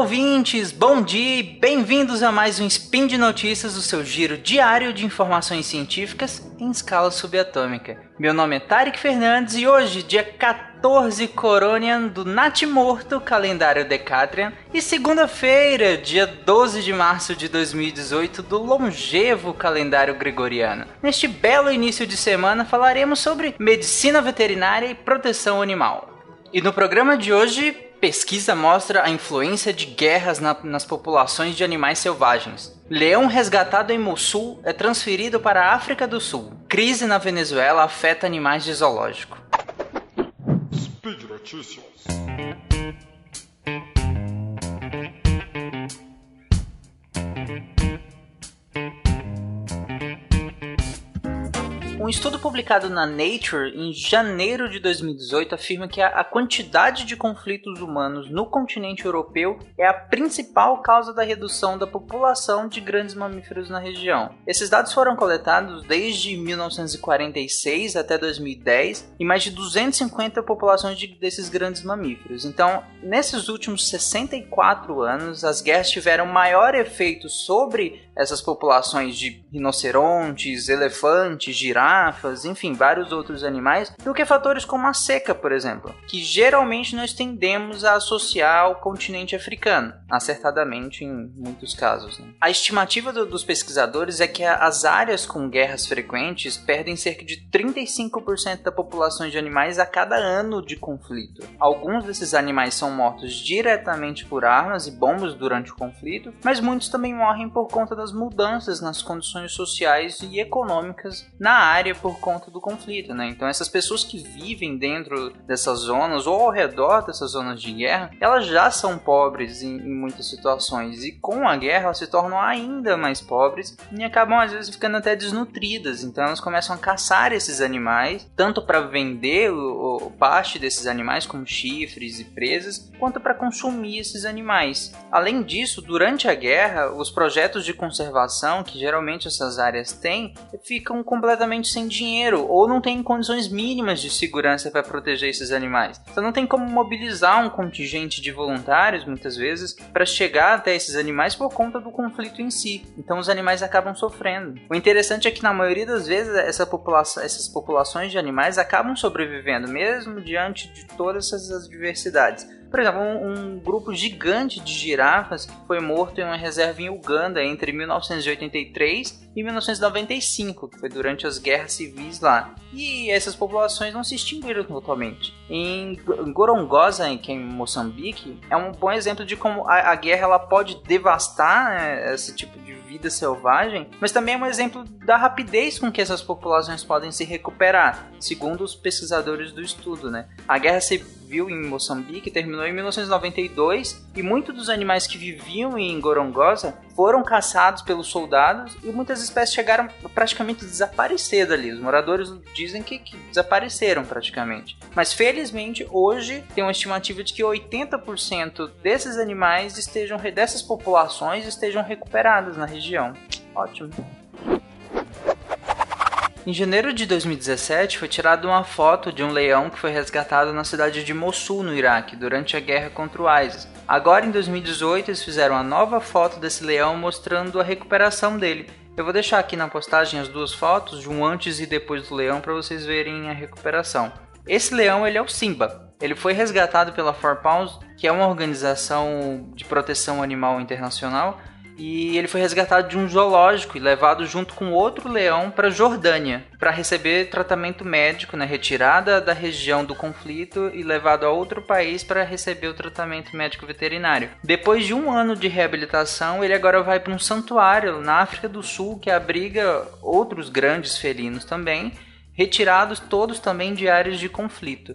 ouvintes! Bom dia e bem-vindos a mais um Spin de Notícias, o seu giro diário de informações científicas em escala subatômica. Meu nome é Tarek Fernandes e hoje, dia 14 Coronian do Natimorto, calendário Decatrian, e segunda-feira, dia 12 de março de 2018, do longevo calendário gregoriano. Neste belo início de semana falaremos sobre medicina veterinária e proteção animal. E no programa de hoje, pesquisa mostra a influência de guerras na, nas populações de animais selvagens. Leão resgatado em Mossul é transferido para a África do Sul. Crise na Venezuela afeta animais de zoológico. Speed Notícias. Estudo publicado na Nature em janeiro de 2018 afirma que a quantidade de conflitos humanos no continente europeu é a principal causa da redução da população de grandes mamíferos na região. Esses dados foram coletados desde 1946 até 2010 em mais de 250 populações de, desses grandes mamíferos. Então, nesses últimos 64 anos, as guerras tiveram maior efeito sobre essas populações de rinocerontes, elefantes, girafas, enfim, vários outros animais, do que fatores como a seca, por exemplo, que geralmente nós tendemos a associar ao continente africano, acertadamente em muitos casos. Né? A estimativa do, dos pesquisadores é que as áreas com guerras frequentes perdem cerca de 35% da população de animais a cada ano de conflito. Alguns desses animais são mortos diretamente por armas e bombas durante o conflito, mas muitos também morrem por conta das mudanças nas condições sociais e econômicas na área por conta do conflito, né? Então essas pessoas que vivem dentro dessas zonas ou ao redor dessas zonas de guerra, elas já são pobres em, em muitas situações e com a guerra elas se tornam ainda mais pobres e acabam às vezes ficando até desnutridas. Então elas começam a caçar esses animais, tanto para vender o, o parte desses animais como chifres e presas, quanto para consumir esses animais. Além disso, durante a guerra, os projetos de conservação que geralmente essas áreas têm ficam completamente sem dinheiro ou não têm condições mínimas de segurança para proteger esses animais. Então não tem como mobilizar um contingente de voluntários muitas vezes para chegar até esses animais por conta do conflito em si. Então os animais acabam sofrendo. O interessante é que na maioria das vezes essa população, essas populações de animais acabam sobrevivendo mesmo diante de todas essas adversidades. Por exemplo, um, um, grupo gigante de girafas foi morto em uma reserva em Uganda entre 1983 e 1995, que foi durante as guerras civis lá. E essas populações não se extinguiram totalmente. Em Gorongosa, que é em Moçambique, é um bom exemplo de como a, a guerra ela pode devastar né, esse tipo de vida selvagem, mas também é um exemplo da rapidez com que essas populações podem se recuperar, segundo os pesquisadores do estudo. Né? A guerra civil em Moçambique terminou em 1992 e muitos dos animais que viviam em Gorongosa foram caçados pelos soldados e muitas espécies chegaram a praticamente desaparecer dali. Os moradores dizem que, que desapareceram praticamente. Mas felizmente hoje tem uma estimativa de que 80% desses animais estejam dessas populações estejam recuperadas na região. Ótimo. Em janeiro de 2017 foi tirada uma foto de um leão que foi resgatado na cidade de Mossul, no Iraque, durante a guerra contra o ISIS. Agora em 2018 eles fizeram uma nova foto desse leão mostrando a recuperação dele. Eu vou deixar aqui na postagem as duas fotos, de um antes e depois do leão, para vocês verem a recuperação. Esse leão ele é o Simba. Ele foi resgatado pela Four Pounds, que é uma organização de proteção animal internacional, e ele foi resgatado de um zoológico e levado junto com outro leão para Jordânia para receber tratamento médico, né, retirada da região do conflito e levado a outro país para receber o tratamento médico veterinário. Depois de um ano de reabilitação, ele agora vai para um santuário na África do Sul que abriga outros grandes felinos também, retirados todos também de áreas de conflito.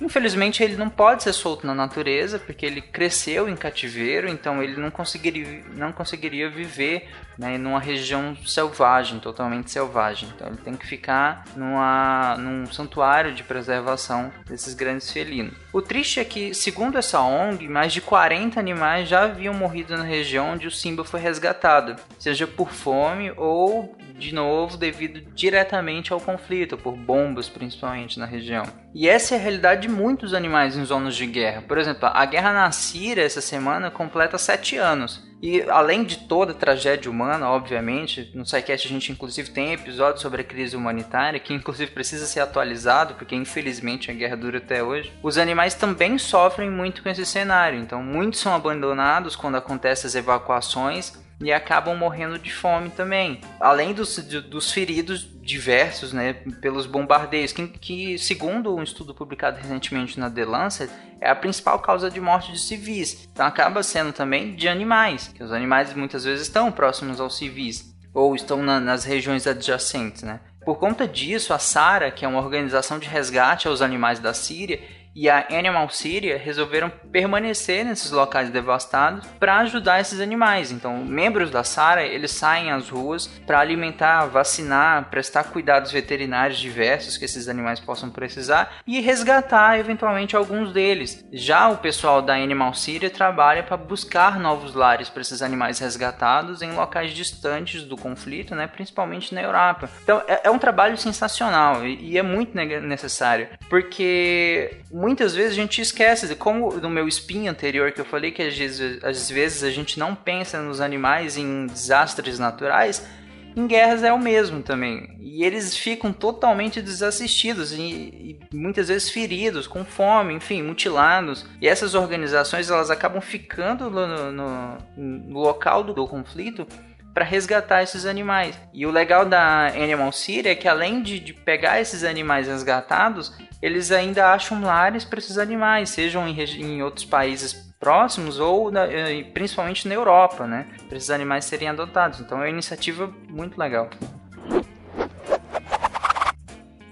Infelizmente ele não pode ser solto na natureza porque ele cresceu em cativeiro, então ele não conseguiria, não conseguiria viver né, numa região selvagem, totalmente selvagem. Então ele tem que ficar numa, num santuário de preservação desses grandes felinos. O triste é que, segundo essa ONG, mais de 40 animais já haviam morrido na região onde o Simba foi resgatado, seja por fome ou de novo devido diretamente ao conflito, por bombas principalmente na região. E essa é a realidade de muitos animais em zonas de guerra. Por exemplo, a guerra na Síria essa semana completa sete anos. E além de toda a tragédia humana, obviamente, no SciCast a gente inclusive tem episódio sobre a crise humanitária, que inclusive precisa ser atualizado, porque infelizmente a guerra dura até hoje. Os animais também sofrem muito com esse cenário, então muitos são abandonados quando acontecem as evacuações e acabam morrendo de fome também. Além dos, dos feridos diversos né, pelos bombardeios, que, que, segundo um estudo publicado recentemente na The Lancet, é a principal causa de morte de civis. Então acaba sendo também de animais, que os animais muitas vezes estão próximos aos civis, ou estão na, nas regiões adjacentes. Né? Por conta disso, a SARA, que é uma organização de resgate aos animais da Síria, e a Animal Syria resolveram permanecer nesses locais devastados para ajudar esses animais. Então, membros da SARA eles saem às ruas para alimentar, vacinar, prestar cuidados veterinários diversos que esses animais possam precisar e resgatar eventualmente alguns deles. Já o pessoal da Animal Syria trabalha para buscar novos lares para esses animais resgatados em locais distantes do conflito, né, principalmente na Europa. Então, é, é um trabalho sensacional e, e é muito necessário porque muitas vezes a gente esquece, como no meu spin anterior que eu falei que às vezes, a gente não pensa nos animais em desastres naturais, em guerras é o mesmo também. E eles ficam totalmente desassistidos e, e, muitas vezes feridos, com fome, enfim, mutilados. E essas organizações elas acabam ficando no, no, no local do, do conflito para resgatar esses animais. E o legal da Animal City é que além de, de pegar esses animais resgatados, eles ainda acham lares para esses animais, sejam em, em outros países próximos ou na, eh, principalmente na Europa, né? Para esses animais serem adotados. Então é uma iniciativa muito legal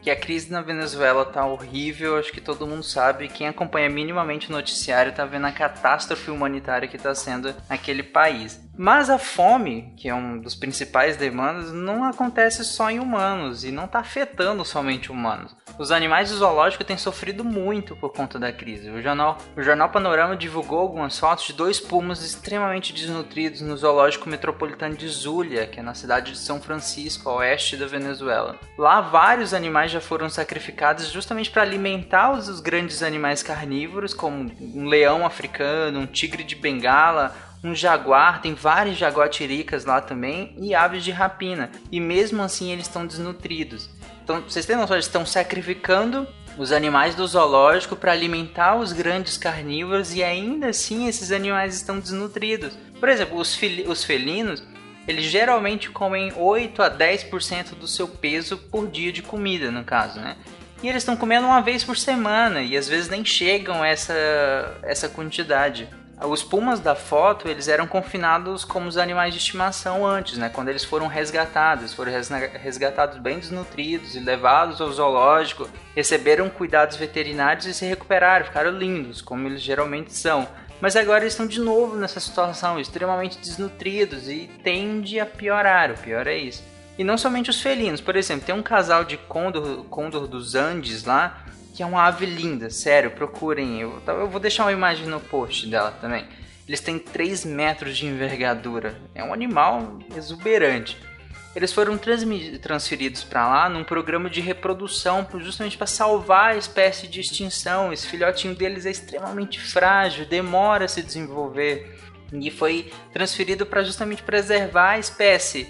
que a crise na Venezuela tá horrível, acho que todo mundo sabe. Quem acompanha minimamente o noticiário tá vendo a catástrofe humanitária que está sendo naquele país. Mas a fome, que é um dos principais demandas, não acontece só em humanos e não está afetando somente humanos. Os animais do zoológico têm sofrido muito por conta da crise. O jornal, o jornal Panorama divulgou algumas fotos de dois pumas extremamente desnutridos no zoológico metropolitano de Zulia, que é na cidade de São Francisco, a oeste da Venezuela. Lá, vários animais já foram sacrificados justamente para alimentar os grandes animais carnívoros, como um leão africano, um tigre de bengala, um jaguar, tem várias jaguatiricas lá também, e aves de rapina. E mesmo assim eles estão desnutridos. Então, vocês têm noção, eles estão sacrificando os animais do zoológico para alimentar os grandes carnívoros e ainda assim esses animais estão desnutridos. Por exemplo, os, os felinos, eles geralmente comem 8 a 10% do seu peso por dia de comida, no caso, né? E eles estão comendo uma vez por semana e às vezes nem chegam a essa, essa quantidade. Os pumas da foto, eles eram confinados como os animais de estimação antes, né? Quando eles foram resgatados, foram resgatados bem desnutridos e levados ao zoológico, receberam cuidados veterinários e se recuperaram, ficaram lindos, como eles geralmente são. Mas agora eles estão de novo nessa situação, extremamente desnutridos e tende a piorar, o pior é isso. E não somente os felinos, por exemplo, tem um casal de côndor, côndor dos Andes lá, que é uma ave linda, sério, procurem. Eu, eu vou deixar uma imagem no post dela também. Eles têm 3 metros de envergadura. É um animal exuberante. Eles foram transferidos para lá num programa de reprodução, justamente para salvar a espécie de extinção. Esse filhotinho deles é extremamente frágil, demora a se desenvolver e foi transferido para justamente preservar a espécie.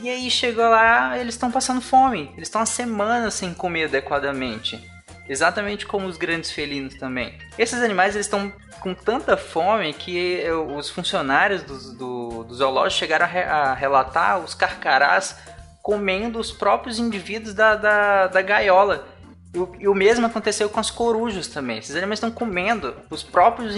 E aí chegou lá, eles estão passando fome. Eles estão há semanas sem comer adequadamente. Exatamente como os grandes felinos também. Esses animais eles estão com tanta fome que os funcionários do, do, do zoológico chegaram a, re, a, relatar os carcarás comendo os próprios indivíduos da, da, da gaiola. E o, e o, mesmo aconteceu com as corujas também. Esses animais estão comendo os próprios,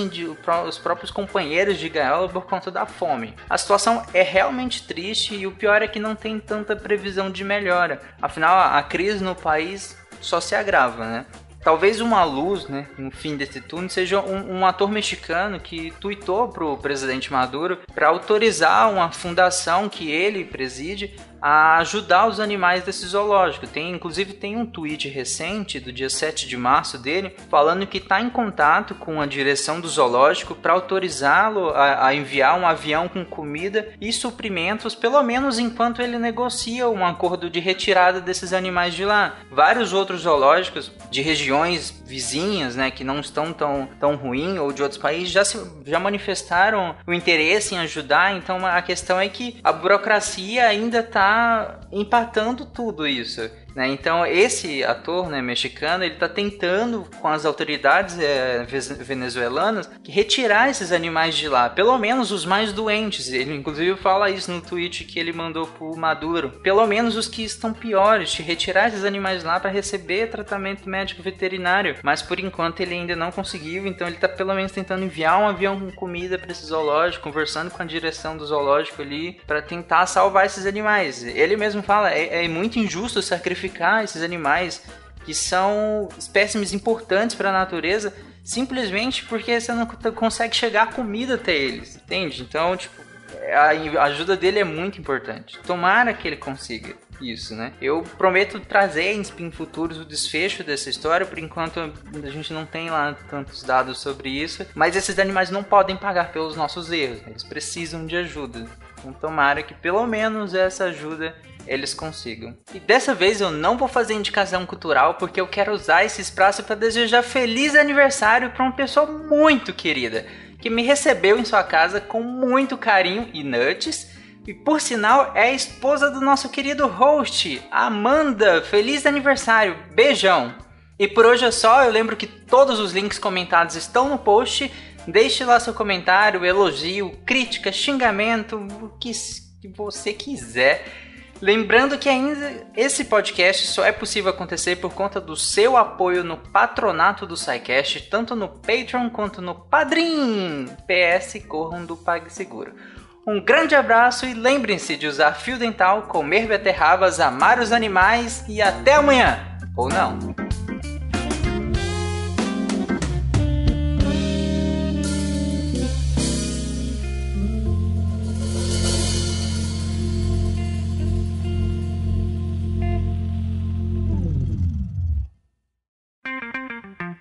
os próprios companheiros de gaiola por conta da fome. A situação é realmente triste e o pior é que não tem tanta previsão de melhora. Afinal, a crise no país só se agrava, né? talvez uma luz, né, no fim desse túnel, seja um, um ator mexicano que tuitou pro presidente Maduro para autorizar uma fundação que ele preside a ajudar os animais desse zoológico. Tem, inclusive, tem um tweet recente do dia 7 de março dele falando que está em contato com a direção do zoológico para autorizá-lo a, a, enviar um avião com comida e suprimentos, pelo menos enquanto ele negocia um acordo de retirada desses animais de lá. Vários outros zoológicos de regiões vizinhas, né, que não estão tão, tão ruim ou de outros países já, se, já manifestaram o interesse em ajudar. Então a questão é que a burocracia ainda está empatando tudo isso. Né? Então esse ator né, mexicano ele está tentando com as autoridades é, venezuelanas retirar esses animais de lá, pelo menos os mais doentes. Ele inclusive fala isso no tweet que ele mandou pro Maduro. Pelo menos os que estão piores, de retirar esses animais lá para receber tratamento médico veterinário. Mas por enquanto ele ainda não conseguiu, então ele está pelo menos tentando enviar um avião com comida para esse zoológico, conversando com a direção do zoológico ali para tentar salvar esses animais. Ele mesmo fala é, é muito injusto sacrificar esses animais que são espécimes importantes para a natureza simplesmente porque você não consegue chegar a comida até eles, entende? Então, tipo, a ajuda dele é muito importante. Tomara que ele consiga isso, né? Eu prometo trazer em spin futuros o desfecho dessa história, por enquanto a gente não tem lá tantos dados sobre isso, mas esses animais não podem pagar pelos nossos erros, eles precisam de ajuda. Então tomara que pelo menos essa ajuda eles consigam. E dessa vez eu não vou fazer indicação cultural porque eu quero usar esse espaço para desejar feliz aniversário para uma pessoa muito querida que me recebeu em sua casa com muito carinho e nuts. E por sinal é a esposa do nosso querido host, Amanda. Feliz aniversário, beijão! E por hoje é só, eu lembro que todos os links comentados estão no post. Deixe lá seu comentário, elogio, crítica, xingamento, o que, você quiser. Lembrando que ainda esse podcast só é possível acontecer por conta do seu apoio no patronato do SciCast, tanto no Patreon quanto no Padrim. PS Corram do PagSeguro. Um grande abraço e lembrem-se de usar fio dental, comer beterrabas, amar os animais e até amanhã! Ou não?